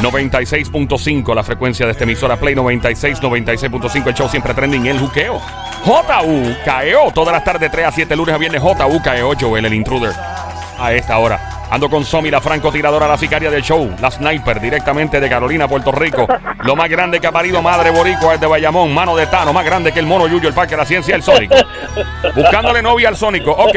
96.5 la frecuencia de esta emisora Play 96, 96.5 el show siempre trending el juqueo. JUKEO, todas las tardes 3 a 7 lunes a viernes JUKEO, Joel el intruder. A esta hora. Ando con Somi, la francotiradora, la sicaria del show, la sniper, directamente de Carolina, Puerto Rico. Lo más grande que ha parido madre boricua es de Bayamón, mano de Tano, más grande que el mono Yuyo, el parque de la ciencia, el Sónico. Buscándole novia al Sónico. Ok.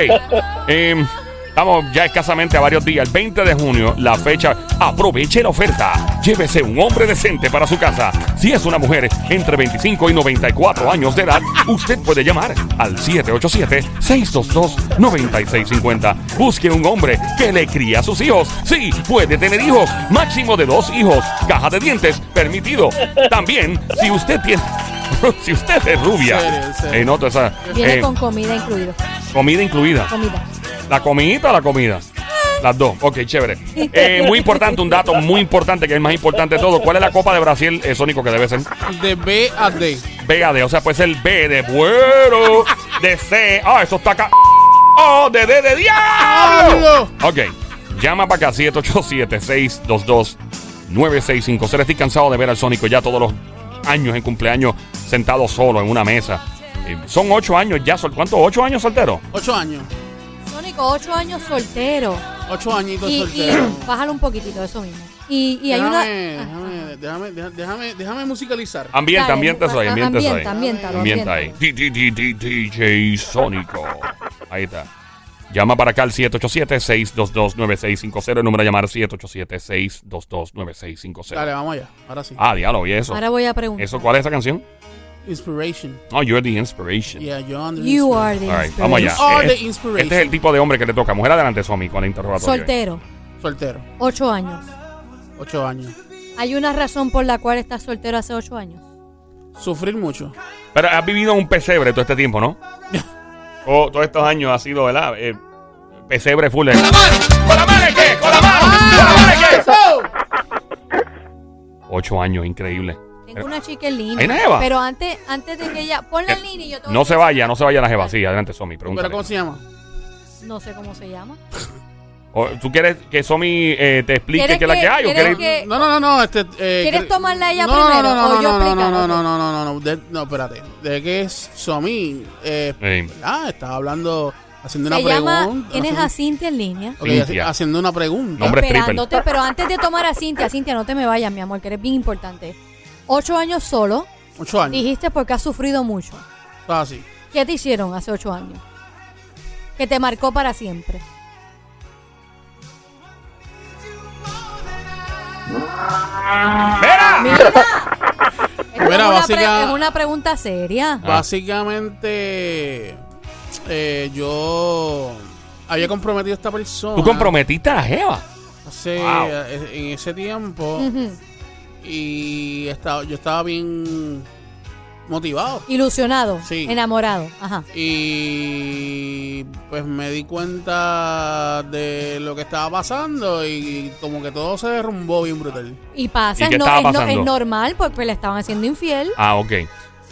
Em, Estamos ya escasamente a varios días. El 20 de junio, la fecha. Aproveche la oferta. Llévese un hombre decente para su casa. Si es una mujer entre 25 y 94 años de edad, usted puede llamar al 787-622-9650. Busque un hombre que le cría a sus hijos. Sí, puede tener hijos. Máximo de dos hijos. Caja de dientes permitido. También, si usted tiene. si usted es rubia. serio, en serio. Eh, esa, Viene eh, con comida incluido. comida incluida. Comida. ¿La comidita o la comida? Las dos. Ok, chévere. Eh, muy importante, un dato muy importante, que es el más importante de todo. ¿Cuál es la Copa de Brasil, eh, Sónico, que debe ser? De B a D. B a D. O sea, puede ser B de bueno, de C. Ah, eso está acá. Oh, de D de diablo. Ok. Llama para acá, 787-622-9650. Estoy cansado de ver al Sónico ya todos los años en cumpleaños sentado solo en una mesa. Eh, son ocho años ya. ¿Cuántos? ¿Ocho años soltero? Ocho años. Sónico, ocho años soltero. Ocho añitos Y, y soltero. bájalo un poquito, eso mismo. Y, y hay déjame, una. Déjame, déjame, déjame, déjame, déjame musicalizar. Ambiente, Dale, ambiente soy, a- ambiente soy. ambienta, Ambienta ahí. D- D- D- DJ Sónico. Ahí está. Llama para acá al 787-622-9650. El número a llamar 787-622-9650. Dale, vamos allá. Ahora sí. Ah, diálogo, ¿y eso? Ahora voy a preguntar. ¿Eso cuál es esa canción? Inspiration. Oh, You're the Inspiration. Yeah, you're on the You are the All right, vamos allá. inspiration. You are Eh, the inspiration. Este es el tipo de hombre que le toca. Mujer adelante, Somi, con el interrogatorio. Soltero, Soltero. ocho años. Ocho años. ¿Hay una razón por la cual estás soltero hace ocho años? Sufrir mucho. Pero has vivido un pesebre todo este tiempo, ¿no? Oh, todos estos años ha sido, ¿verdad? Eh, pesebre full. de- ¿Con la mano? ¿Con la mano qué? ¿Con la mano? ¿Con la mano qué? Ocho años, increíble. Tengo una chica en línea. ¿Hay una jeva? Pero antes, antes de que ella. Ponla en línea y yo te voy No a- se vaya, no se vaya la jeva. Sí, adelante, Somi, pregúntale. ¿Pero cómo se llama? No sé cómo se llama. O, ¿Tú quieres que Somi eh, te explique ¿Quieres qué es la que- que hay? ¿O quieres quieres- que- No, no, no, no. Este, eh, ¿Quieres cre- tomarla ella no, primero No, no, o no, yo no, no, explicar? no, no, no, no, no, no, de- no, espérate. De que es Somi, eh. ¿verdad? Estaba hablando, haciendo una llama. pregunta. Tienes haciendo- a Cintia en línea. Ok, Cintia. haciendo una pregunta. Nombre stripper. Esperándote, pero antes de tomar a Cintia, Cintia, no te me vayas, mi amor, que eres bien importante. Ocho años solo, Ocho años. dijiste porque has sufrido mucho. Estaba así. ¿Qué te hicieron hace ocho años? Que te marcó para siempre. ¡Mira! Mira, Esto Mira, es, una básica- pre- es una pregunta seria. Ah. Básicamente, eh, yo había comprometido a esta persona. ¿Tú comprometiste a la jeva? Hace, Wow. eh, en ese tiempo. Ujú. Y estaba, yo estaba bien motivado. Ilusionado, Sí. enamorado. Ajá. Y pues me di cuenta de lo que estaba pasando y como que todo se derrumbó bien brutal. Y pasa, ¿Y qué es, no- estaba es no- pasando? es normal porque le estaban haciendo infiel. Ah, ok.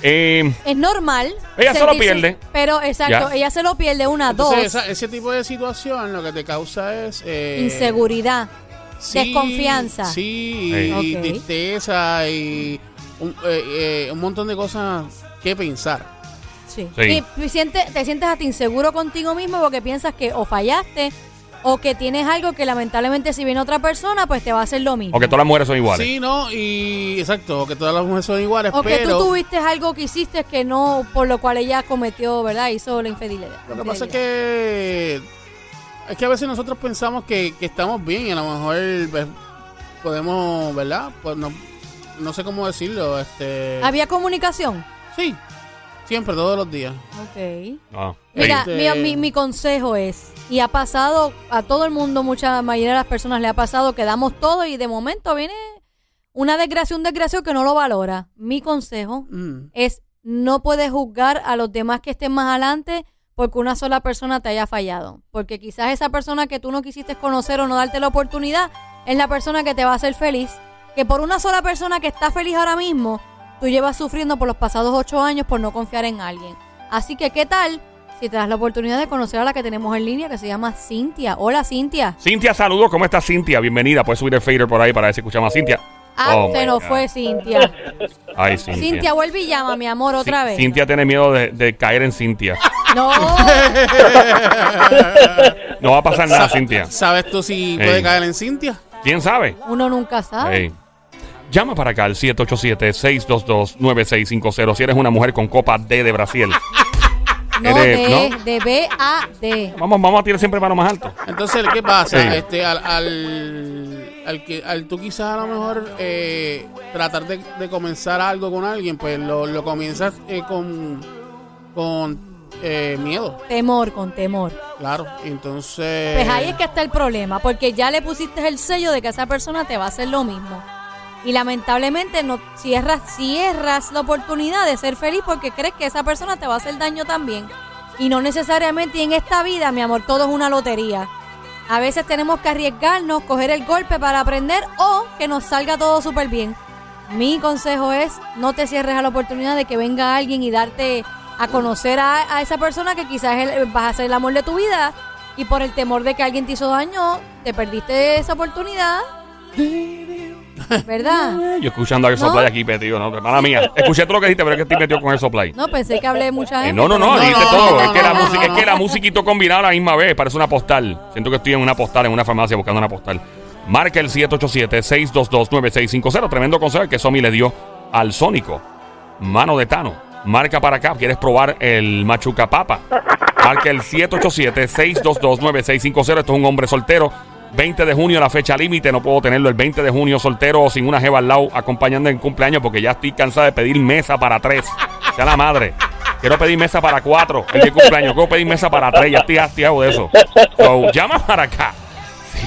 Eh, Es normal. Ella se lo sentirse- pierde. Pero, exacto, Ya. ella se lo pierde una, dos. Entonces esa- ese tipo de situación lo que te causa es... eh, Inseguridad. Sí, desconfianza. Sí, y Ok. tristeza y un, eh, eh, un montón de cosas que pensar. Sí. Sí. Y tú sientes- te sientes hasta inseguro contigo mismo porque piensas que o fallaste o que tienes algo que lamentablemente si viene otra persona, pues te va a hacer lo mismo. o que todas las mujeres son iguales. Sí, no, y exacto, que todas las mujeres son iguales, O que pero... tú tuviste algo que hiciste que no, por lo cual ella cometió, ¿verdad? Hizo la infidelidad. Lo que pasa es que es que a veces nosotros pensamos que, que estamos bien y a lo mejor pues, podemos, ¿verdad? Pues no, no sé cómo decirlo, este ¿Había comunicación? sí, siempre todos los días. Ok. Ah, Mira, sí. Este- mi, mi- mi consejo es, y ha pasado a todo el mundo, mucha mayoría de las personas le ha pasado que damos todo y de momento viene una desgracia, un desgracio que no lo valora. Mi consejo Mm. es no puedes juzgar a los demás que estén más adelante porque una sola persona te haya fallado. Porque quizás esa persona que tú no quisiste conocer o no darte la oportunidad es la persona que te va a hacer feliz. Que por una sola persona que está feliz ahora mismo, tú llevas sufriendo por los pasados ocho años por no confiar en alguien. Así que, ¿qué tal si te das la oportunidad de conocer a la que tenemos en línea que se llama Cintia? Hola, Cintia. Cintia, saludos. ¿Cómo estás, Cintia? Bienvenida. Puedes subir el fader por ahí para ver si escuchamos a Cintia. Ah, Oh, se nos God. fue Cintia. Ay, Cintia. Cintia, vuelve y llama, mi amor, otra vez. Cintia tiene miedo de, de caer en Cintia. No, No va a pasar nada, Cintia. ¿Sabes tú si Ey. puede caer en Cintia? ¿Quién sabe? uno nunca sabe. Ey. Llama para acá al 787-622-9650 si eres una mujer con copa D de Brasil. No, Eres- de, ¿no? de B a D. Vamos, vamos a tirar siempre mano más alto. Entonces, ¿qué pasa? Sí. Este, al, al, al que, al tú quizás a lo mejor eh, tratar de, de comenzar algo con alguien, pues lo, lo comienzas eh, con, con eh, miedo, Temor con temor. claro. Entonces... Pues ahí es que está el problema, porque ya le pusiste el sello de que esa persona te va a hacer lo mismo. Y lamentablemente no cierras, cierras la oportunidad de ser feliz porque crees que esa persona te va a hacer daño también. Y no necesariamente y en esta vida, mi amor, todo es una lotería. A veces tenemos que arriesgarnos, coger el golpe para aprender o que nos salga todo súper bien. Mi consejo es no te cierres a la oportunidad de que venga alguien y darte a conocer a, a esa persona que quizás él- vas a ser el amor de tu vida y por el temor de que alguien te hizo daño, te perdiste esa oportunidad. ¿Verdad? Yo escuchando a ¿No? Soplay aquí, tío, no, mala mía. Escuché todo lo que dijiste, pero es que estoy metido con el Soplay. No, pensé que hablé mucha Eh, gente. no, no, no, dijiste todo. es que la música, es que la no. música y todo combinado a la misma vez. Parece una postal. Siento que estoy en una postal, en una farmacia buscando una postal. Marca el 787-622-9650. Tremendo consejo que Somi le dio al Sónico. Mano de Tano. Marca para acá. ¿Quieres probar el machuca papa? Marca el 787-622-9650. Esto es un hombre soltero. 20 de junio, la fecha límite. No puedo tenerlo el 20 de junio soltero o sin una jeva al lado acompañando en cumpleaños porque ya estoy cansada de pedir mesa para tres. Sea la madre. Quiero pedir mesa para cuatro el día de cumpleaños. Quiero pedir mesa para tres. Ya estoy hastiado de eso. So, llama para acá.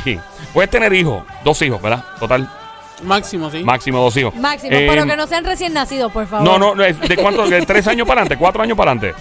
Sí. Puedes tener hijos. Dos hijos, ¿verdad? Total. Máximo, sí. Máximo dos hijos. Máximo, Eh, pero que no sean recién nacidos, por favor. No, no, ¿de cuánto? ¿De tres años para adelante? ¿Cuatro años para adelante?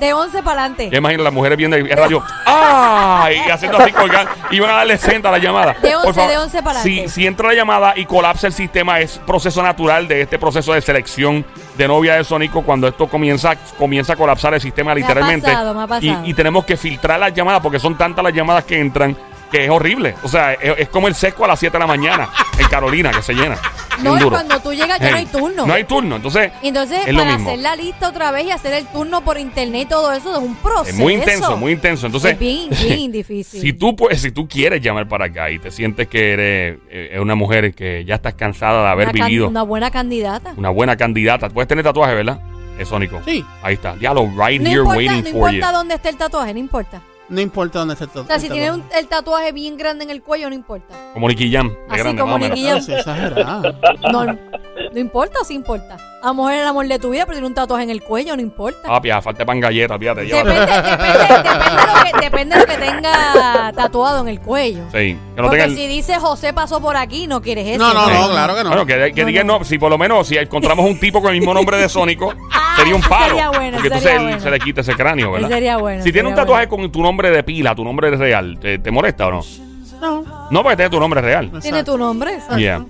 De 11 para adelante. Ya imagino las mujeres viendo el radio. ¡Ay! Y haciendo así colgar. Y van a darle senta a la llamada. De 11, Por favor, de 11 para adelante. si entra la llamada y colapsa el sistema, es proceso natural de este proceso de selección de novia de Sónico. Cuando esto comienza, comienza a colapsar el sistema literalmente. pasado, me ha pasado. Y, y tenemos que filtrar las llamadas porque son tantas las llamadas que entran que es horrible. O sea, es, es como el seco a las 7 de la mañana en Carolina que se llena. No, y duro. cuando tú llegas ya no hay turno. No hay turno. Entonces, Entonces, es lo para mismo. hacer la lista otra vez y hacer el turno por internet y todo eso es un proceso. Es muy intenso, muy intenso. Entonces, Es bien, bien difícil. Si tú puedes, si tú quieres llamar para acá y te sientes que eres eh, una mujer que ya estás cansada de haber una, vivido una buena candidata. una buena candidata, puedes tener tatuaje, ¿verdad? Es Sónico. Sí. Ahí está. Diablo, right No here importa, waiting no for you. importa dónde esté el tatuaje, no importa. No importa dónde esté todo. O sea, si tienes un- el tatuaje bien grande en el cuello, no importa. Como Nicky Jam, de Así grande, como más o menos. Nicky Jam. Exagerado. No, no importa o sí importa. A lo mejor es el amor de tu vida, pero tiene un tatuaje en el cuello, no importa. Ah, falta pan galleta. Depende, llévate. depende, depende, de lo que, depende de lo que tenga tatuado en el cuello. Sí, que no Porque tenga el- si dice José pasó por aquí, no quieres eso. No, no, Sí. no, claro que no. Bueno, que, que No, digan, no. no, si por lo menos si encontramos un tipo con el mismo nombre de Sónico, Ah, sería un palo. sería bueno, porque entonces sería él bueno. se le quita ese cráneo, ¿verdad? Sería bueno, Si tiene un sería tatuaje con tu nombre de pila, tu nombre real, ¿te, te molesta o no? No. No, porque tiene tu nombre real. Tiene tu nombre. exacto. Yeah.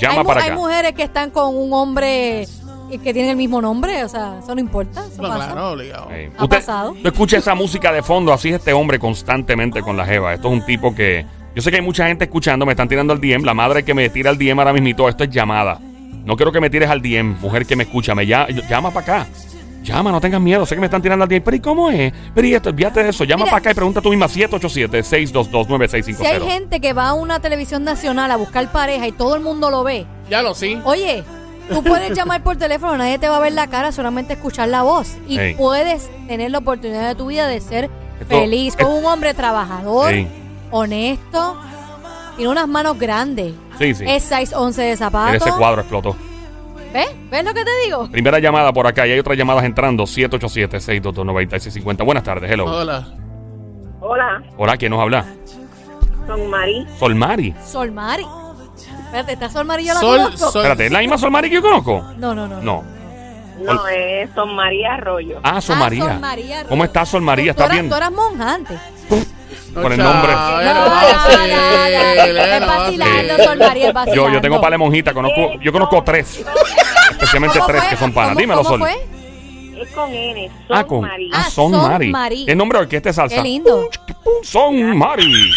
Llama hay, mu- para hay acá. mujeres que están con un hombre y que tienen el mismo nombre, o sea, eso no importa. Eso No, pasa. claro, obligado. Ey. Ha pasado. Tú escuchas esa música de fondo, así es este hombre constantemente con la jeva. Esto es un tipo que. Yo sé que hay mucha gente escuchando, me están tirando al DM. La madre que me tira al DM ahora mismo, esto es llamada. No quiero que me tires al DM, mujer que me escucha. Me llama, llama para acá. Llama, no tengas miedo. Sé que me están tirando al DM. Pero ¿y cómo es? Pero y esto, olvídate de eso. Llama Mira. para acá y pregunta tú misma 787-622-9650. Si hay gente que va a una televisión nacional a buscar pareja y todo el mundo lo ve, Ya lo sí. oye, tú puedes llamar por teléfono, nadie te va a ver la cara, solamente escuchar la voz. Y Ey. puedes tener la oportunidad de tu vida de ser Esto- feliz con un hombre trabajador, Ey. honesto, tiene unas manos grandes. Sí, sí. Es 6'11 de zapatos. Ese cuadro explotó. ¿Ves? ¿Ves lo que te digo? Primera llamada por acá y hay otras llamadas entrando. 787-622-9650. Buenas tardes, hello. Hola. Hola, Hola, ¿quién nos habla? son Mari. Solmari. Sol Mari. Espérate, ¿está Sol Mari? Yo la Sol, conozco. Sol. Espérate, ¿es la misma Solmari que yo conozco? No, no, no. No. No, es Son María Arroyo. Ah, Sol Ah, María. Sol María ¿Cómo estás, Sol María? Tú ¿Estás eras- bien? Tú eras monja antes. Con el nombre. chao, No, ya no, no no, vacile, no, Es no vacilando, vacile. Sol María, es vacilando. Yo, yo tengo par de monjitas, conozco, yo conozco tres. Especialmente ¿Cómo tres fue? que son panas. ¿Cómo- Dímelo, cómo Sol. fue? Es con N, Son Ah, con María. ah, Ah, Son Son Mari. Mari. ¿Qué nombre de orquesta de salsa? Qué lindo. Son Mari.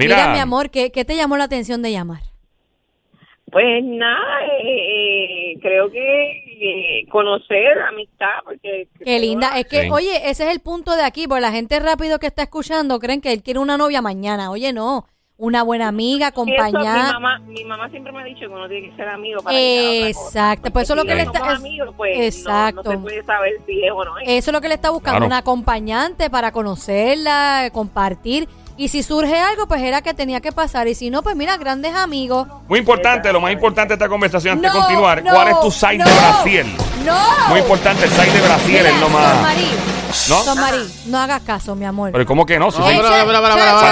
Mira, Mira, mi amor, ¿qué, qué te llamó la atención de llamar? Pues nada, eh, eh, creo que eh, conocer, amistad, porque... Qué linda. Es que, Sí. oye, ese es el punto de aquí, porque la gente rápido que está escuchando creen que él quiere una novia mañana. Oye, no. Una buena amiga, Eso, mi, mamá, mi mamá siempre me ha dicho que uno tiene que ser amigo para. Exacto, pues eso es lo que le está. amigos, pues, no- exacto. No, se puede saber si es o no es. Eso es lo que le está buscando, Claro. una acompañante para conocerla, compartir. Y si surge algo, pues era que tenía que pasar. Y si no, pues mira, grandes amigos. Muy importante, lo más importante de esta conversación antes de continuar. no, ¿Cuál es tu size no, de Brasil? ¡No! Muy importante, el size de Brasil Mira, es lo Son más. Marí, ¿No? Son Marí, no hagas caso, mi amor. Pero ¿cómo que no? Si No, no, no, no, no, no, Espérate.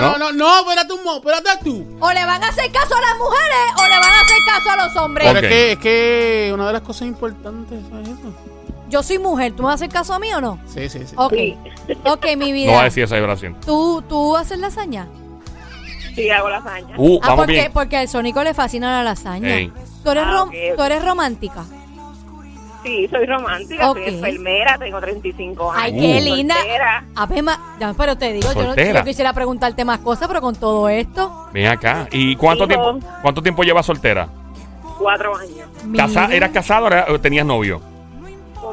no, no, no, no, espérate un mo, espérate tú. O le van a hacer caso a las mujeres o le van a hacer caso a los hombres. Pero es que, es que una de las cosas importantes es eso. Yo soy mujer, ¿tú me vas a hacer caso a mí o no? Sí, sí, sí. Ok, Sí. ok, mi vida. No va a decir esa Brasil. ¿Tú, ¿Tú haces lasaña? Sí, hago lasaña. Uh, Ah, vamos porque, bien. porque al Sónico le fascina la lasaña. Ey. ¿Tú, eres Ah, rom- ok. ¿Tú eres romántica? Sí, soy romántica, Ok. soy enfermera, tengo 35 años. Ay, qué Uh. linda. soltera. A ver, ma- ya, pero te digo, yo no, Soltera. yo quisiera preguntarte más cosas, pero con todo esto. Ven acá. ¿Y cuánto Hijo. tiempo, cuánto tiempo llevas soltera? Cuatro años. Casa- mira. ¿Eras casado o era- o tenías novio?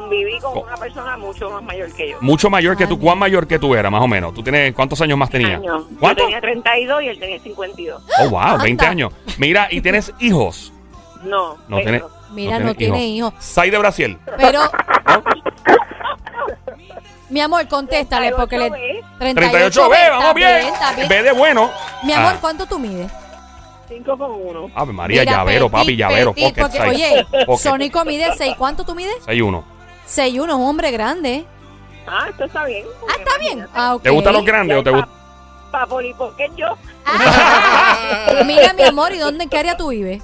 Conviví con Co- una persona mucho más mayor que yo. Mucho mayor que tú. ¿Cuán mayor que tú eras, más o menos? ¿Tú tienes cuántos años más tenías? Años. Yo ¿Cuánto? tenía 32 y él tenía 52. Oh, wow, 20 Anda. años. Mira, ¿y tienes hijos? No, No pero- tiene. Mira, no tiene hijos. Sai de Brasil. Pero. Mi amor, contéstale, porque le. 38 38 B, vamos bien. B de bueno. Mi amor, Ah. ¿cuánto tú mides? 5 con 1. Ave María, Mira, llavero, petit, papi, llavero. petit, Pocket porque, size. oye. Sónico mide 6. ¿Cuánto tú mides? 6'1". 6'1, un hombre grande. Ah, esto está bien. Ah, está bien. Ah. ¿Te gustan los grandes o te gustan? Para Polipocket yo, Ah, mira, mi amor, ¿y dónde, en qué área tú vives?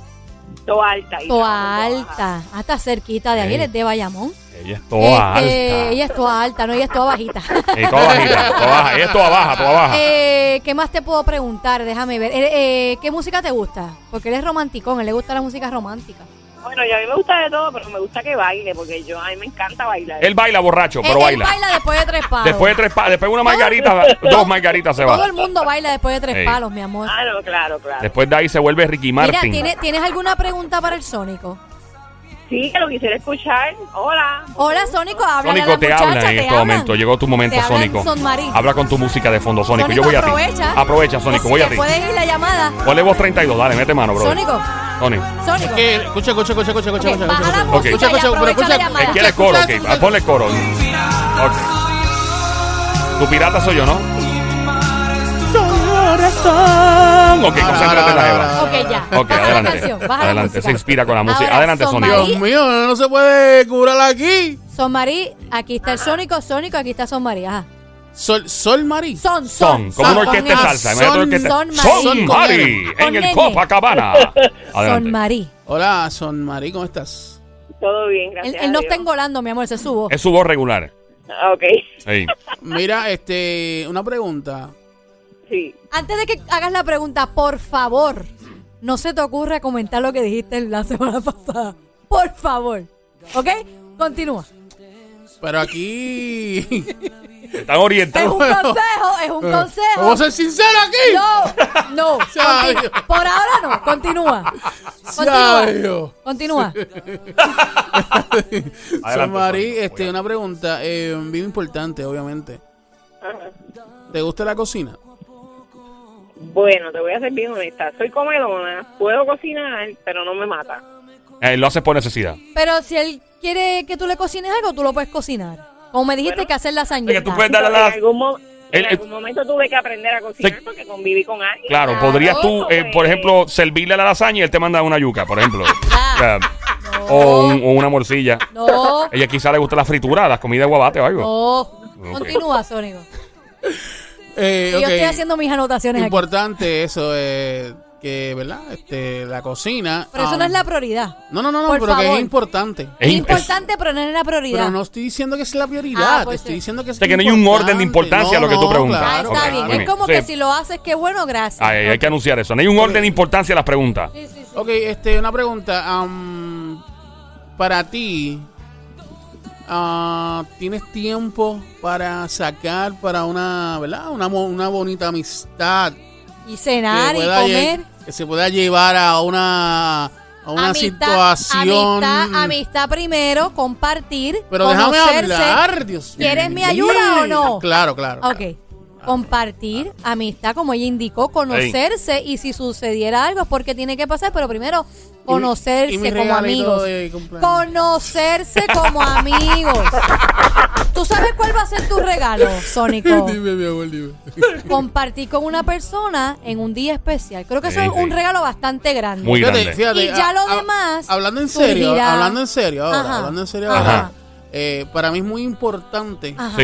todo alta. Toa alta. Hasta cerquita de ahí, Ey. él es de Bayamón. Ella es toda Este, alta. Ella es toda alta, no, ella es toda bajita. Ey, toda bajita, toda baja. Ella es toda baja, toda baja. Eh, ¿Qué más te puedo preguntar? Déjame ver. Eh, eh, ¿Qué música te gusta? Porque él es romanticón, él le gusta la música romántica. Bueno, yo a mí me gusta de todo, pero me gusta que baile, porque yo a mí me encanta bailar. Él baila borracho, Él, pero él baila. baila después de tres palos. Después de tres pa- después de una margarita, dos margaritas se Todo va. el mundo baila después de tres Ey. palos, mi amor. Ah, no, claro, claro. Después de ahí se vuelve Ricky Mira, Martin. ¿tienes, ¿tienes alguna pregunta para el Sónico? Sí, que lo quisiera escuchar. Hola. Hola, Sónico, habla Sónico a te muchacha, habla en te este hablan. momento. Llegó tu momento, Te Sónico. Habla con tu música de fondo, Sónico. Yo voy a aprovecha. ti. Aprovecha, Sónico. Voy si a ti. puedes ir la llamada. Ponle voz 32. Dale, mete mano, bro. Sónico, Sónico. Sónico. Escucha, escucha, escucha, escucha, escucha, escucha, escucha. Escucha, quiere coro, ok. Ponle coro. Ok. Tu pirata soy yo, ¿no? Ok, concéntrate en la jeva. Ok, ya. Ok, Baja la adelante. canción, baja la Adelante, música. se inspira con la música. Ahora, Adelante, Son Sónico. Marí. Dios mío, no se puede curar aquí. Son Marí, aquí está el Sónico, Sónico, aquí está Son Marí. Ajá. Sol, Sol Marí. Son, Son, son. como una orquesta de con salsa. S. Imagínate una orquesta- son Son Mari. En el. Copacabana. Son Adelante. Marí. Hola, Son Marí, ¿cómo estás? Todo bien, Él, gracias. él no a está engolando, mi amor, ese subo. Es su voz regular. Ah, Ok, Sí. Mira, este, una pregunta. Sí. Antes de que hagas la pregunta, por favor, no se te ocurra comentar lo que dijiste la semana pasada. Por favor. ¿Ok? Continúa. Pero aquí. Están Es orientados. un consejo, es un consejo. Vamos a ser sinceros aquí. No, no. Continu- Por ahora no. Continúa. Continúa. Continúa. Sónico. este, una pregunta eh, bien importante, obviamente. Ajá. ¿Te gusta la cocina? Bueno, te voy a ser bien honesta. Soy comelona, puedo cocinar, pero no me mata. Eh, lo haces por necesidad. Pero si él quiere que tú le cocines algo, tú lo puedes cocinar. Como me dijiste Bueno. que hacer lasaña. Oye, tú puedes darle la... en algún, mo- en El- algún momento tuve que aprender a cocinar porque conviví con alguien. Claro, Claro, podrías tú, eh, por pues. ejemplo, servirle la lasaña y él te manda una yuca, por ejemplo. O, sea, No. o, un- o una morcilla. No. Ella quizá le gusta la fritura, las comidas de guabate o algo. No. Continúa, Sónico. Eh, Que ok. Yo estoy haciendo mis anotaciones aquí. Importante eso, eh, que, ¿verdad? Este, la cocina. Pero eso um, no es la prioridad. No, no, no, no, Por pero que favor. es importante. Es importante, pero no es la prioridad. Pero no estoy diciendo que es la prioridad, Ah, pues te estoy sí. diciendo que es O sea, que no hay un orden de importancia a lo que tú preguntas. Ah, está bien. Es como Sí. que si lo haces, qué bueno, gracias. Ay, hay que anunciar eso. No hay un orden de importancia a las preguntas. Sí, sí, sí. Ok, este, una pregunta. am, para ti, ah, ¿tienes tiempo para sacar para una, ¿verdad? Una, una bonita amistad Y cenar y comer. que se pueda llevar a una, a una situación. Amistad, amistad primero, compartir. Pero déjame conocerse. hablar, Dios mío. ¿Quieres mi ayuda o no? Claro, claro. Ok. Compartir, amistad, como ella indicó, conocerse y si sucediera algo es porque tiene que pasar, pero primero conocerse y mi como amigos. Conocerse como amigos. ¿Tú sabes cuál va a ser tu regalo, Sónico? Dime, mi amor, dime. Compartir con una persona en un día especial. Creo que eso Sí, es un regalo bastante grande. Muy Fíjate, grande. fíjate, Y ya a- lo a- demás Hablando en serio, surgirá. hablando en serio ahora, Ajá. hablando en serio Ajá. ahora. eh, para mí es muy importante Ajá.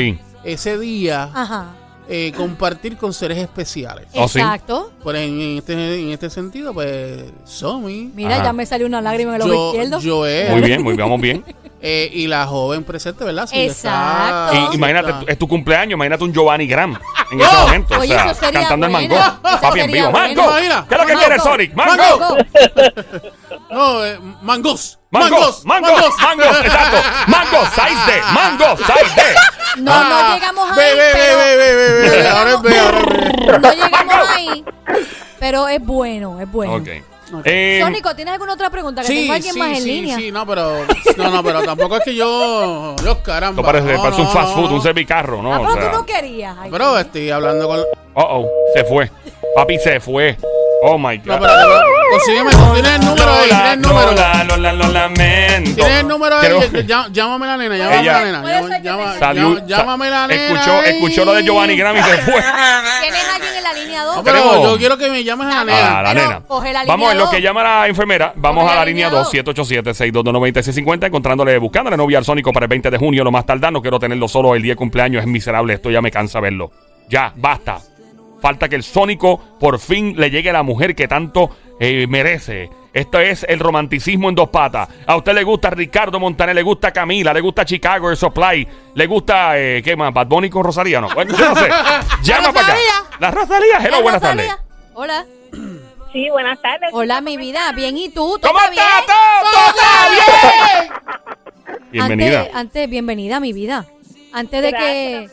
Ese día Ajá. Eh, compartir con seres especiales. Oh. Exacto. Pues en, en este, en este sentido, pues, Somi, Mira, Ajá. ya me salió una lágrima en el ojo yo, izquierdo. Joel, Muy bien, muy bien, vamos bien. eh, y la joven presente, ¿verdad? Exacto. está- Y imagínate, está- es tu cumpleaños, imagínate un Giovanni Graham en ese momento. Oye, o sea, eso sería cantando el mango. Eso Papi en vivo. bueno. ¡Mango! ¿Qué es lo que quiere Sonic? ¡Mango! ¡Mango! Go. No, eh, mangos. ¡Mangos! ¡Mangos! ¡Mangos! Exacto. ¡Mangos! ¡Size D! ¡Mangos! ¡Size D! No, no llegamos Ve, ahí, ve, pero ve, ve, ve, ve, ve. no Ahora es ve, ahora es ve. llegamos, no llegamos ahí, pero es bueno, es bueno. Ok. Eh, Sónico, ¿tienes alguna otra pregunta? Que tengo a alguien más en sí, línea. sí, no, pero no, no, pero tampoco es que yo, yo caramba. esto parece, no, parece un no, fast food, no. un servicarro, ¿no? ah, O pero sea, tú no querías. Ay, Pero estoy hablando con oh, oh, se fue. Papi se fue. Oh my No, God. pero consígueme, tienes el número ahí, tienes el número. Lola, Lola, lo lamento. Tienes el número ahí, Creo- llá- llámame la nena, llámame Ella- la nena. Llama- Salió, Llámame la nena. escuchó, ahí. escuchó lo de Giovanni Graham y se fue. ¿Tienes alguien en la línea 2? No, pero Tenemos- yo quiero que me llames a la Ah, nena. la Pero nena. coge la línea Vamos en lo dos. que llama la enfermera. Vamos Coge a la la línea línea 2, dos. 787-622-9650, encontrándole, buscándole novia al Sónico para el 20 de junio, lo más tardar. No quiero tenerlo solo el día de cumpleaños, es miserable. Esto ya me cansa verlo. Ya, basta. Falta que el Sónico por fin le llegue a la mujer que tanto eh, merece. Esto es el romanticismo en dos patas. A usted le gusta Ricardo Montaner, le gusta Camila, le gusta Chicago Air Supply, le gusta, eh, ¿qué más? Bad Bunny con Rosalía, no. Bueno, yo no sé. Llama para acá. La Rosalía, hello, buenas tardes. Hola. Sí, buenas tardes. Hola, mi vida. Bien, ¿y tú? ¿Todo ¿Cómo bien? está? ¿Todo, todo bien? Bienvenida. Antes, antes, bienvenida, mi vida. Antes de que...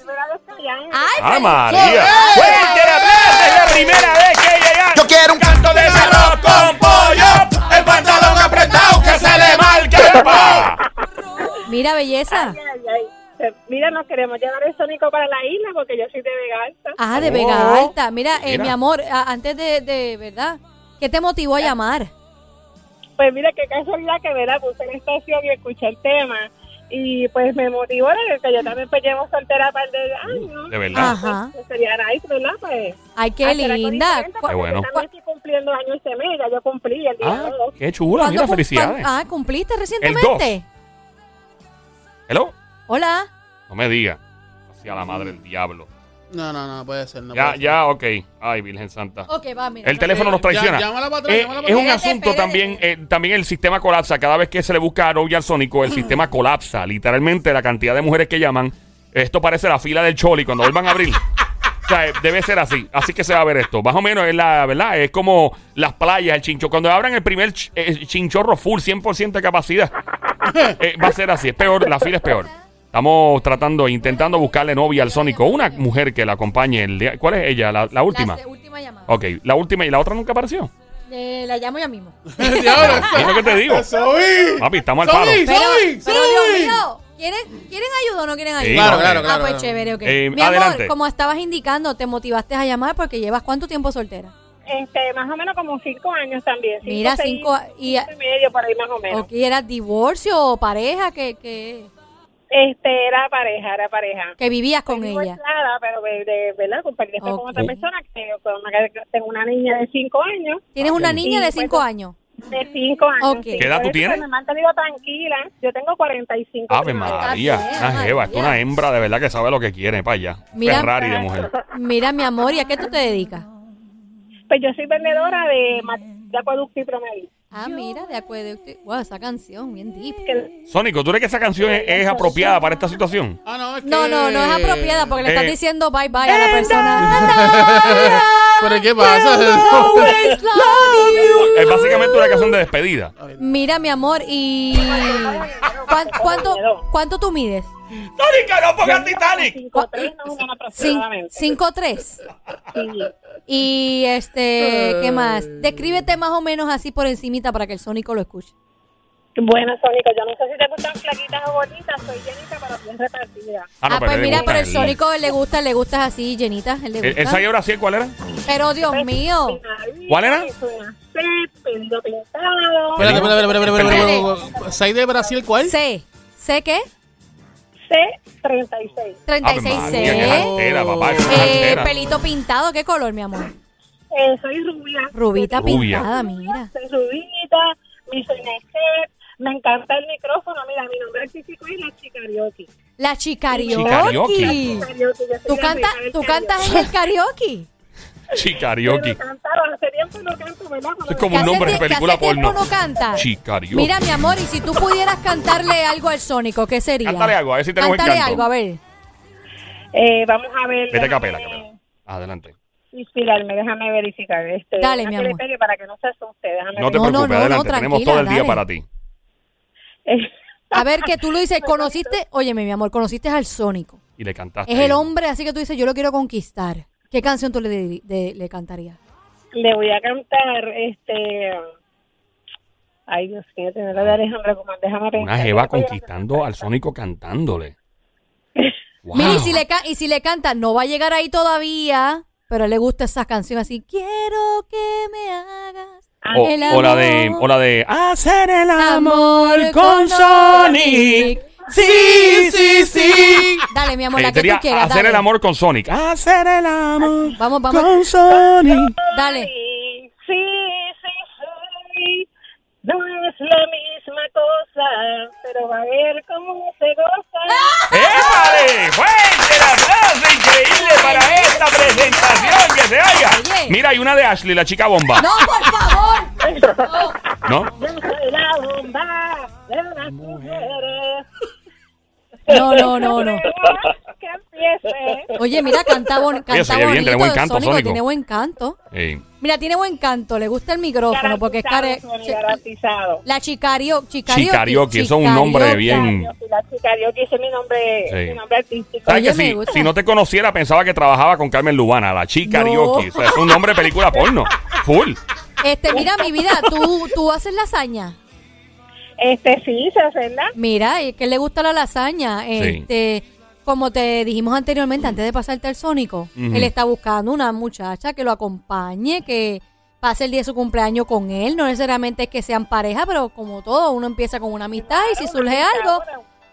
¡Ay, ¡Ah, María! ¡Fuerte el aplauso! Es la primera vez que ella Yo quiero un canto de arroz con pollo, el pantalón apretado que se le marque el pa. Mira, belleza. Ay, ay, ay. Mira, nos queremos llevar el Sónico para la isla porque yo soy de Vega Alta. Ah, de Oh. Vega Alta. Mira, eh, Mira. mi amor, a- antes de, de, ¿verdad? ¿Qué te motivó a llamar? Pues mira, qué casualidad que verá, puse la estación y escuché el tema. Y pues me motivó de que yo también pues llevo soltera para de años. De verdad. Ajá. Pues, sería nice, ¿verdad? Pues, Ay, qué linda. diferente, ¿Cu- porque Qué bueno. yo también estoy cumpliendo años este mes, ya yo cumplí el día Ah, 2. qué chula, ¿cuándo mira, cum- felicidades. Ah, ¿cumpliste recientemente? Hello. Hola. No me diga. Hacia la madre del diablo. No, no, no puede ser. No Ya, puede ser. ya, ok. Ay, Virgen Santa. Ok, va, mira. El teléfono nos traiciona. Ya- llámala para atrás, Eh, llámala para es un asunto también, eh, también el sistema colapsa. Cada vez que se le busca a novia al Sónico, el sistema colapsa. Literalmente la cantidad de mujeres que llaman. Esto parece la fila del Choli cuando vuelvan a abrir. O sea, eh, debe ser así. Así que se va a ver esto. Más o menos es la verdad. Es como las playas, el chincho. Cuando abran el primer ch- eh, chinchorro full, 100% de capacidad, eh, va a ser así. Es peor, la fila es peor. Estamos tratando, intentando buscarle novia al Sónico. Una mujer que la acompañe. El día, ¿Cuál es ella? La, la última. La última llamada. Ok, la última y la otra nunca apareció. Eh, la llamo ya mismo. Es lo que te digo. Soy. Papi, estamos al palo. Soy. Pero, Soy, pero. Dios mío, ¿quieren, ¿quieren ayuda o no quieren ayuda? Sí, Claro, claro, claro. ah, pues claro. chévere, ok. Eh, Mi adelante. amor, como estabas indicando, te motivaste a llamar porque llevas cuánto tiempo soltera. Este, más o menos como 5 años también. Cinco, Mira, seis, cinco y, cinco y medio por ahí más o menos. ok, ¿eras divorcio o pareja que, que, Este, era pareja, era pareja. que vivías con Estoy ella? divorciada, pero de, de verdad, compartí esto Ok. con otra persona que con una tengo una niña de 5 años. Tienes una ok. niña de Sí, cinco pues, años. De 5 años. Ok. sí. ¿Qué edad tú eso, tienes? pues, Me he mantenido tranquila. Yo tengo 45 Ave años. María, bien, una María. jeva, esto es una hembra de verdad que sabe lo que quiere para allá. Mira- Ferrari de mujer. Mira, mi amor, ¿y a qué tú te dedicas? Pues yo soy vendedora de, de acueducto y promedio. Ah, mira, de acueducto. Wow, esa canción, bien deep. Que- Sónico, ¿tú crees que esa canción es, es apropiada para esta situación? Ah, no, es que... No, no, no es apropiada porque le estás Eh. diciendo bye bye a la persona. Pero ¿qué pasa? Es básicamente una canción de despedida. Mira, mi amor, ¿y cuán- cuánto, cuánto tú mides? Sónico, no pongas Titanic. 5-3 más o menos Cin- aproximadamente. 5-3. Sí. Y este, ¿qué más? Descríbete más o menos así por encimita para que el sónico lo escuche. Bueno, Sónico, yo no sé si te gustan flaquitas o gorditas, soy llenita, pero bien repartida. Ah, no, Ah, pero pues mira, pero el sónico él le gusta, le gusta así, llenita, él le ¿El, gusta. Brasil cuál era? Pero Dios mío. ¿Cuál era? Pintado. Espérate, espérate, espérate, espérate. ¿Sai de Brasil cuál? C. ¿C qué? C36. 36 Ave C. María, qué jartera, papá, qué Eh, pelito pintado, ¿qué color, mi amor? Eh, soy rubia. Rubita Rubia. pintada, mira. Soy rubita, mi soy me encanta el micrófono. Mira, mi nombre artístico es la Chicarioki. La yo soy ¿Tú, la cantas, reina del ¿Tú cantas en el karaoke? Chicarioki. Es como ¿Que un nombre de película porno. no canta? Chicarioki. Mira, mi amor, y si tú pudieras cantarle algo al Sónico, ¿qué sería? Cántale algo, a ver si tenemos Cántale encanto. algo, a ver. Eh, vamos a ver. Vete a capela, capela. Adelante. Inspirarme, déjame verificar. Este, Dale, mi que le amor. pegue para que no se asuste. Déjame No te No, ver. no, preocupes, no, adelante. no, Tenemos tranquila, todo el día dale. para ti. A ver, que tú lo dices, conociste, óyeme, mi amor, conociste al Sónico. Y le cantaste. Es el hombre, así que tú dices, yo lo quiero conquistar. ¿Qué canción tú le, de- de- le cantarías? Le voy a cantar, este... Ay, Dios mío, tener la de Alejandra Guzmán. Déjame pensar. Una jeva conquistando al Sónico cantándole. Wow. Mira, y si, le y si le canta, no va a llegar ahí todavía, pero le gusta esa canción así. Quiero que me hagas o, el o la de, amor. o la de hacer el amor Amor con con Sonic. Sí, sí, sí. Dale, mi amor, Eh, la que sería tú quieras. hacer dale. el amor con Sonic. Hacer el amor Vamos, vamos. con Sonic. Dale. Sí, sí, sí. No es la misma cosa, pero va a ver cómo se goza. ¡Épale! ¡Fuerte el aplauso increíble para esta presentación que se oiga! Mira, hay una de Ashley, la chica bomba. No, por favor. ¿No? No, no, no, no. Que empiece. Oye, mira, canta, bon- canta oye bien, bonito. tiene buen canto, Sónico, tiene buen canto. Mira, tiene buen canto, le gusta el micrófono porque es care... Garantizado. La chicario, chicarioki. Chicarioki, eso es un nombre bien- la chica, yo que ese es mi nombre, Sí. mi nombre artístico. ¿Sabes Oye, que me si, gusta. si no te conociera pensaba que trabajaba con Carmen Lubana, la chica No. O sea, es un nombre de película porno. Full. Este, mira, mi vida, ¿tú, tú haces lasaña. Este sí, se hace, ¿verdad? Mira, es que le gusta la lasaña. Este, como te dijimos anteriormente, antes de pasarte al Sónico, él está buscando una muchacha que lo acompañe, que pase el día de su cumpleaños con él. No necesariamente es que sean pareja, pero como todo, uno empieza con una amistad y si surge algo,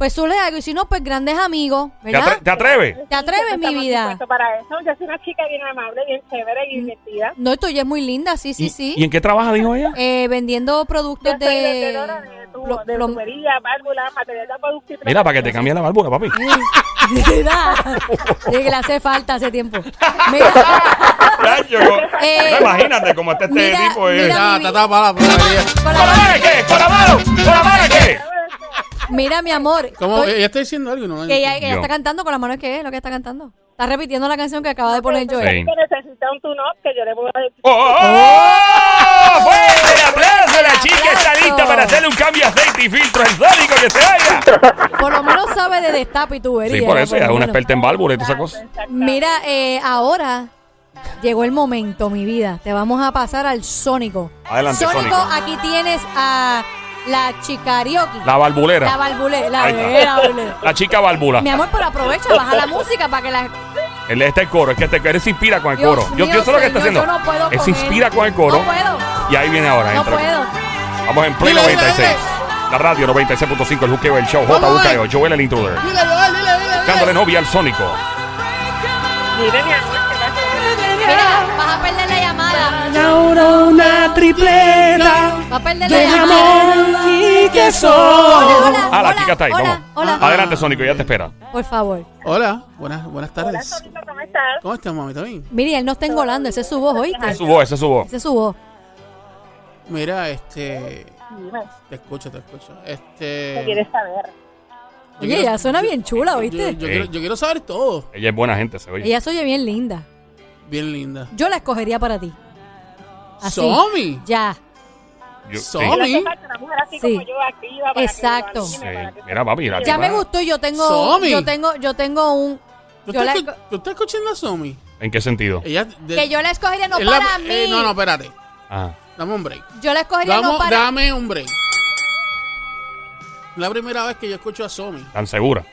pues surge algo. Y si no, pues grandes amigos, ¿Te, ¿verdad? atre- te atreves? ¿Te atreves, mi vida? para eso. Yo soy una chica bien amable, bien chévere y divertida. No, tuya es muy linda, sí, sí, ¿Y, sí. ¿Y en qué trabaja, dijo ella? Eh, vendiendo Yo productos soy de... de, tu, tubería, válvula, material de producto y Mira, para que te cambie la válvula, papi. Mira, sí, que le hace falta hace tiempo. Mira, Chacho, Eh, no, imagínate cómo está este mira, tipo. eh. mira, Ya, mi- está tapada la porquería. con ¿Con la- la mano qué? ¿Con la mira, mi amor, ¿Cómo? estoy- Ella está diciendo algo y no que ella, que ella Yo. está cantando con la mano que es lo que está cantando. Está repitiendo la canción que acaba de poner Joel. Sí. Que necesita un tune-up que yo le puedo decir. ¡Oh! oh, oh! ¡Fuerte el aplauso! La chica está lista para hacerle un cambio de aceite y filtro al sónico que se oiga. Por lo menos sabe de destape y tubería. Sí, por eso, ya lo es una menos. experta en válvulas y todas esas cosas. Mira, eh, ahora llegó el momento, mi vida. Te vamos a pasar al Sónico. Adelante, Sónico, Sónico. aquí tienes a la chicarioki. La valvulera. La valvulera. La, Ahí está. la valvulera. La chica válvula. Mi amor, pero aprovecha, baja la música para que la... Él está el coro, es que te, él se inspira con el Dios coro. Yo, mío, yo sé lo que está señor, haciendo. yo no puedo él con se inspira él. con el coro. No puedo, Y ahí viene ahora. no entra. puedo. Vamos en Dile, dile, 96. dile. La radio 96.5, el juqueo, el show. Vamos, JUKEO, Joel el intruder. Dile, dile, dile, dile. Dándole novia al sónico. Mire, mi. Mira, vas a perder la llamada. Ahora una tripleta Vas a perder la llamada. y queso. Hola, hola, Ah, la hola, chica está ahí, hola, vamos. hola. Adelante, Sónico, ya te espera. Por favor. Hola, buenas, buenas Hola, tardes. Sonito, ¿cómo estás? ¿Cómo estás, mami? ¿Está bien? Mire, él no está engolando, ese es su voz, ¿oíste? Esa es su voz, esa es su voz. Ese es su voz. Mira, este... Dime, Te escucho, te escucho. ¿qué Este... quieres saber? Oye, ella suena bien chula, yo- ¿oíste? Yo, Sí. quiero, yo quiero saber todo. Ella es buena gente, se oye. Ella se oye bien linda. Bien linda. Yo la escogería para ti. Así. Somi. Ya. Yo-. Somi. Sí. Exacto. Sí. Mira, papi, mira, Ya me gustó, yo tengo, Somi. yo tengo, yo tengo un, ¿Tú yo estás, la, escu- tú estás escuchando a Somi? ¿En qué sentido? Ella de- que yo la escogería no es la- para eh, mí, no, no, espérate. Ah. Dame un break. yo la escogería no Vamos, para, dame un break. La primera vez que yo escucho a Somi. ¿Tan segura?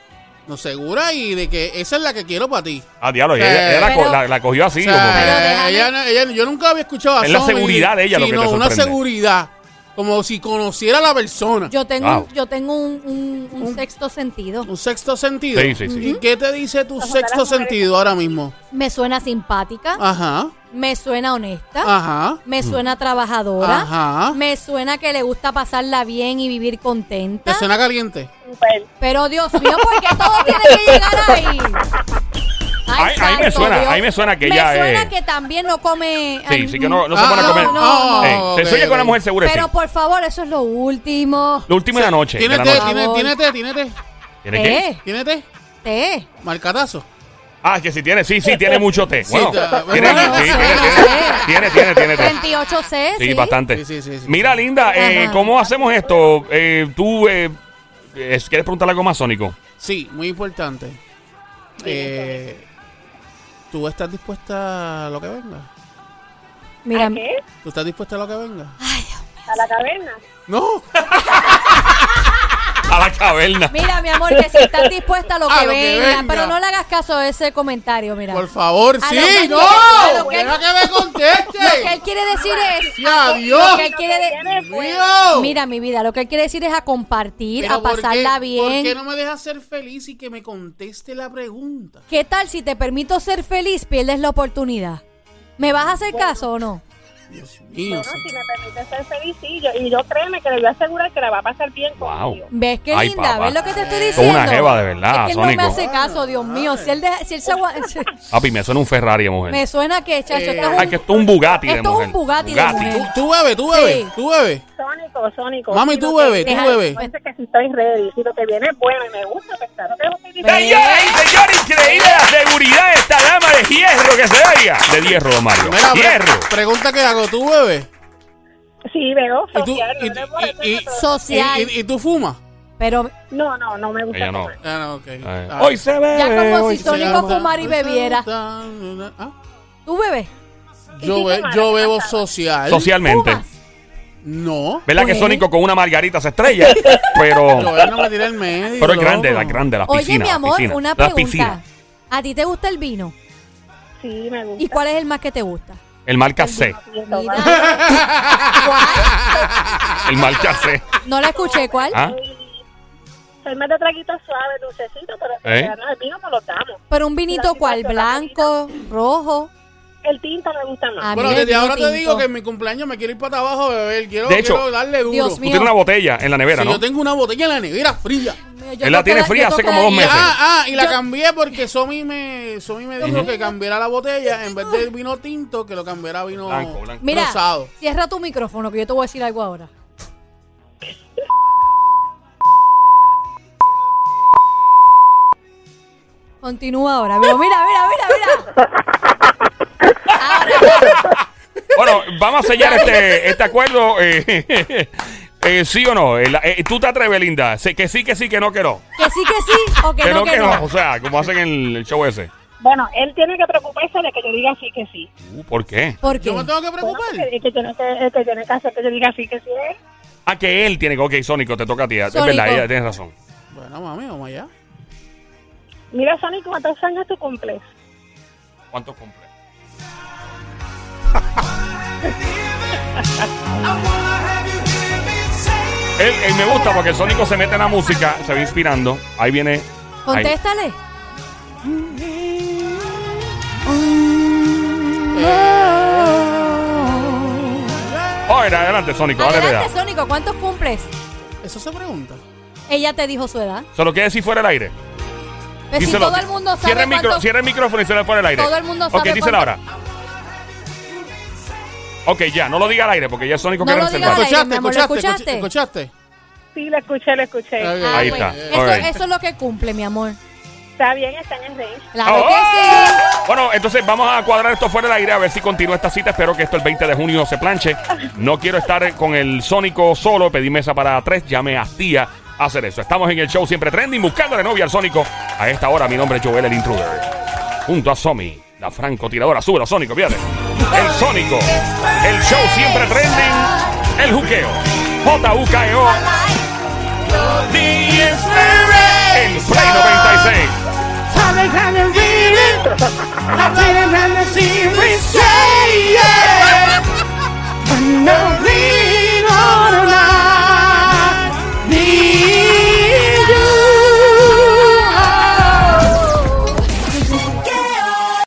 No segura y de que esa es la que quiero para ti. Ah, diablo, ella, ella la, Pero- la- la cogió así. O sea, como que- Pero déjame- ella, no- ella- yo nunca había escuchado a Es la seguridad de ella lo que no, te una sorprende. seguridad. Como si conociera a la persona. yo tengo, Wow. un, yo tengo un, un- un sexto sentido. Un sexto sentido. Sí, sí, sí. ¿Y qué te dice tu Ojalá sexto las mujeres- sentido ahora mismo? Me suena simpática, Ajá, me suena honesta, ajá, me suena trabajadora, ajá. me suena que le gusta pasarla bien y vivir contenta. ¿Te suena caliente? Súper. Pero Dios mío, ¿por qué todo tiene que llegar ahí? Ahí- ahí me suena, Dios. ahí me suena que me ella suena es- que también no come. Sí, sí que no, no se Ah, pone a comer. no, no, se sueña con una ok. mujer segura, sí. Pero por favor, eso es lo último. Lo último de la noche. de ¿Tiene la té? noche. ¿Tiene, Favor. ¿Tiene té? ¿Tiene té? ¿Tiene qué? Té, ¿Tiene té? té. Marcatazo. Ah, que si tiene, sí, sí, tiene mucho té. Bueno, tiene, bueno, sí, no tiene, tiene, tiene, tiene, tiene té. 28C, sí. Sí, bastante. Sí, sí, sí, sí. Mira, Linda, eh. ¿cómo hacemos esto? Eh, ¿Tú eh, eh, quieres preguntarle algo más, Sónico? Sí, muy importante. Eh, ¿Tú estás dispuesta a lo que venga? Mira, ¿A qué? ¿Tú estás dispuesta a lo que venga? ¿A la caverna? No. A la caverna. mira, mi amor, que si estás dispuesta a lo que, A lo que venga, pero no le hagas caso a ese comentario, mira. Por favor, A sí, no. a lo que- que me conteste. Lo que él quiere decir es. Ya, Lo Dios. que él quiere de-. Mira, mi vida, lo que él quiere decir es a compartir, Pero a ¿por qué- pasarla ¿Por bien. qué no me dejas ser feliz y que me conteste la pregunta? ¿Qué tal si te permito ser feliz, pierdes la oportunidad? ¿Me vas a hacer caso o no? Dios mío. Bueno, sí. si me permite ser feliz, sí. Yo, y yo créeme que le voy a asegurar que la va a pasar bien Wow. conmigo. ¿Ves qué Ay, linda? papá. ¿Ves lo que te estoy diciendo? una jeva de verdad, Es que él no Sónico. me hace caso, Dios mío. Si él, deja- si él se agua- Papi, me suena un Ferrari de mujer. Me suena que, chacho, Eh, esto es un, Ay, que esto es un Bugatti de esto es mujer. un Bugatti de mujer. ¿Tú, tú bebes, tú bebes, Sí. tú bebes. Sónico, Sónico. Mami, tú bebes, tú bebes. Parece que si estoy ready, si lo que viene es bueno y me gusta, pues claro que lo estoy diciendo. Señoras y señores, increíble la seguridad de esta dama de hierro que se oiga. De hierro, don Mario. Mira, pre- hierro. pregunta que hago, ¿tú bebes? Sí, veo ¿Y tú, social, y, no social. tú fumas? Pero No, no, no me gusta Ella no. comer. Ah, no, Ah. Hoy se ve. Ya como hoy si Sónico fumara y bebiera. Ah, tú bebes. Yo, be- yo bebo social. Socialmente. ¿Fumas? No. ¿Verdad que Sónico con una margarita se estrella? Yo Pero, no me tiré el medio. pero es grande, la grande, la Oye, piscina. mi la amor, piscina, una pregunta. ¿A ti te gusta el vino? Sí, me gusta. ¿Y cuál es el más que te gusta? El marca C. ¿Cuál? El marca C. No la escuché, ¿cuál? ¿Ah? Soy más de traguitos suaves, dulcecitos, pero ¿Eh? no, el vino me lo damos. Pero un vinito, ¿cuál? ¿Blanco? ¿Rojo? El tinto me gusta más. A mí Bueno, el desde vino ahora te tinto. digo que en mi cumpleaños me quiero ir para abajo a beber. Quiero, De hecho, quiero darle duro. Dios Tú mío. tienes una botella en la nevera, Si ¿no? yo tengo una botella en la nevera fría. Yo Él la tiene fría hace como dos meses. Ah, ah, y la Yo- cambié porque Somi me, Somi me dijo que cambiara la botella en vez de vino tinto, que lo cambiara a vino Blanco, blanco. Mira, rosado. cierra tu micrófono que yo te voy a decir algo ahora. Continúa ahora. Pero mira, mira, mira, mira. Ahora, Bueno, vamos a sellar este, este acuerdo. eh, eh, ¿Sí o no? Eh, la- eh, ¿Tú te atreves, Linda? Sí, que sí, que sí, que no, que no. que sí, que sí o que, Que no, que no. O sea, como hacen en el show ese. Bueno, él tiene que preocuparse de que yo diga sí que sí. Uh, ¿Por qué? ¿Por qué? Yo me tengo que Bueno, preocupar. porque el que tiene que, el que tiene que hacer que yo diga sí que sí es. Ah, que él tiene que. Ok, Sónico, te toca a ti. Es Sónico. verdad, ella tienes razón. Bueno, mami, vamos allá. Mira, Sonic, ¿cuántos años tú cumples? ¿Cuánto cumple? Él, él me gusta porque el Sónico se mete en la música, se va inspirando. Ahí viene. ahí. Contéstale. Oye, adelante, Sónico, dale Adelante. Sónico, ¿cuántos cumples? Eso se pregunta. Ella te dijo su edad. ¿Se lo quiere decir fuera del aire? Pues si Díselo. todo el mundo sabe cierra el, micro, cuántos- cierra el micrófono y se le fuera del aire. Todo el mundo Ok, sabe díselo ahora. Ok, ya, no lo diga al aire porque ya el Sónico No quiere lo reservar. diga al aire. ¿Escuchaste? mi amor, ¿lo ¿Escuchaste? escuchaste? ¿Escuchaste? Sí, lo escuché, lo escuché. Ah, Ahí pues, está. Eso, es lo que cumple, mi amor. Está bien, están en range. Claro ¡Oh! que sí. Bueno, entonces vamos a cuadrar esto fuera del aire a ver si continúa esta cita. Espero que esto el 20 de junio se planche. No quiero estar con el Sónico solo. Pedí mesa para tres. Llame a tía a hacer eso. Estamos en el show siempre trending buscando de novia al Sónico. A esta hora mi nombre es Joel el Intruder. Junto a Somi, la francotiradora. Súbelo, Sónico, fíjate el sónico, el show siempre trending, el juqueo, J.U.K.E.O. El Play 96.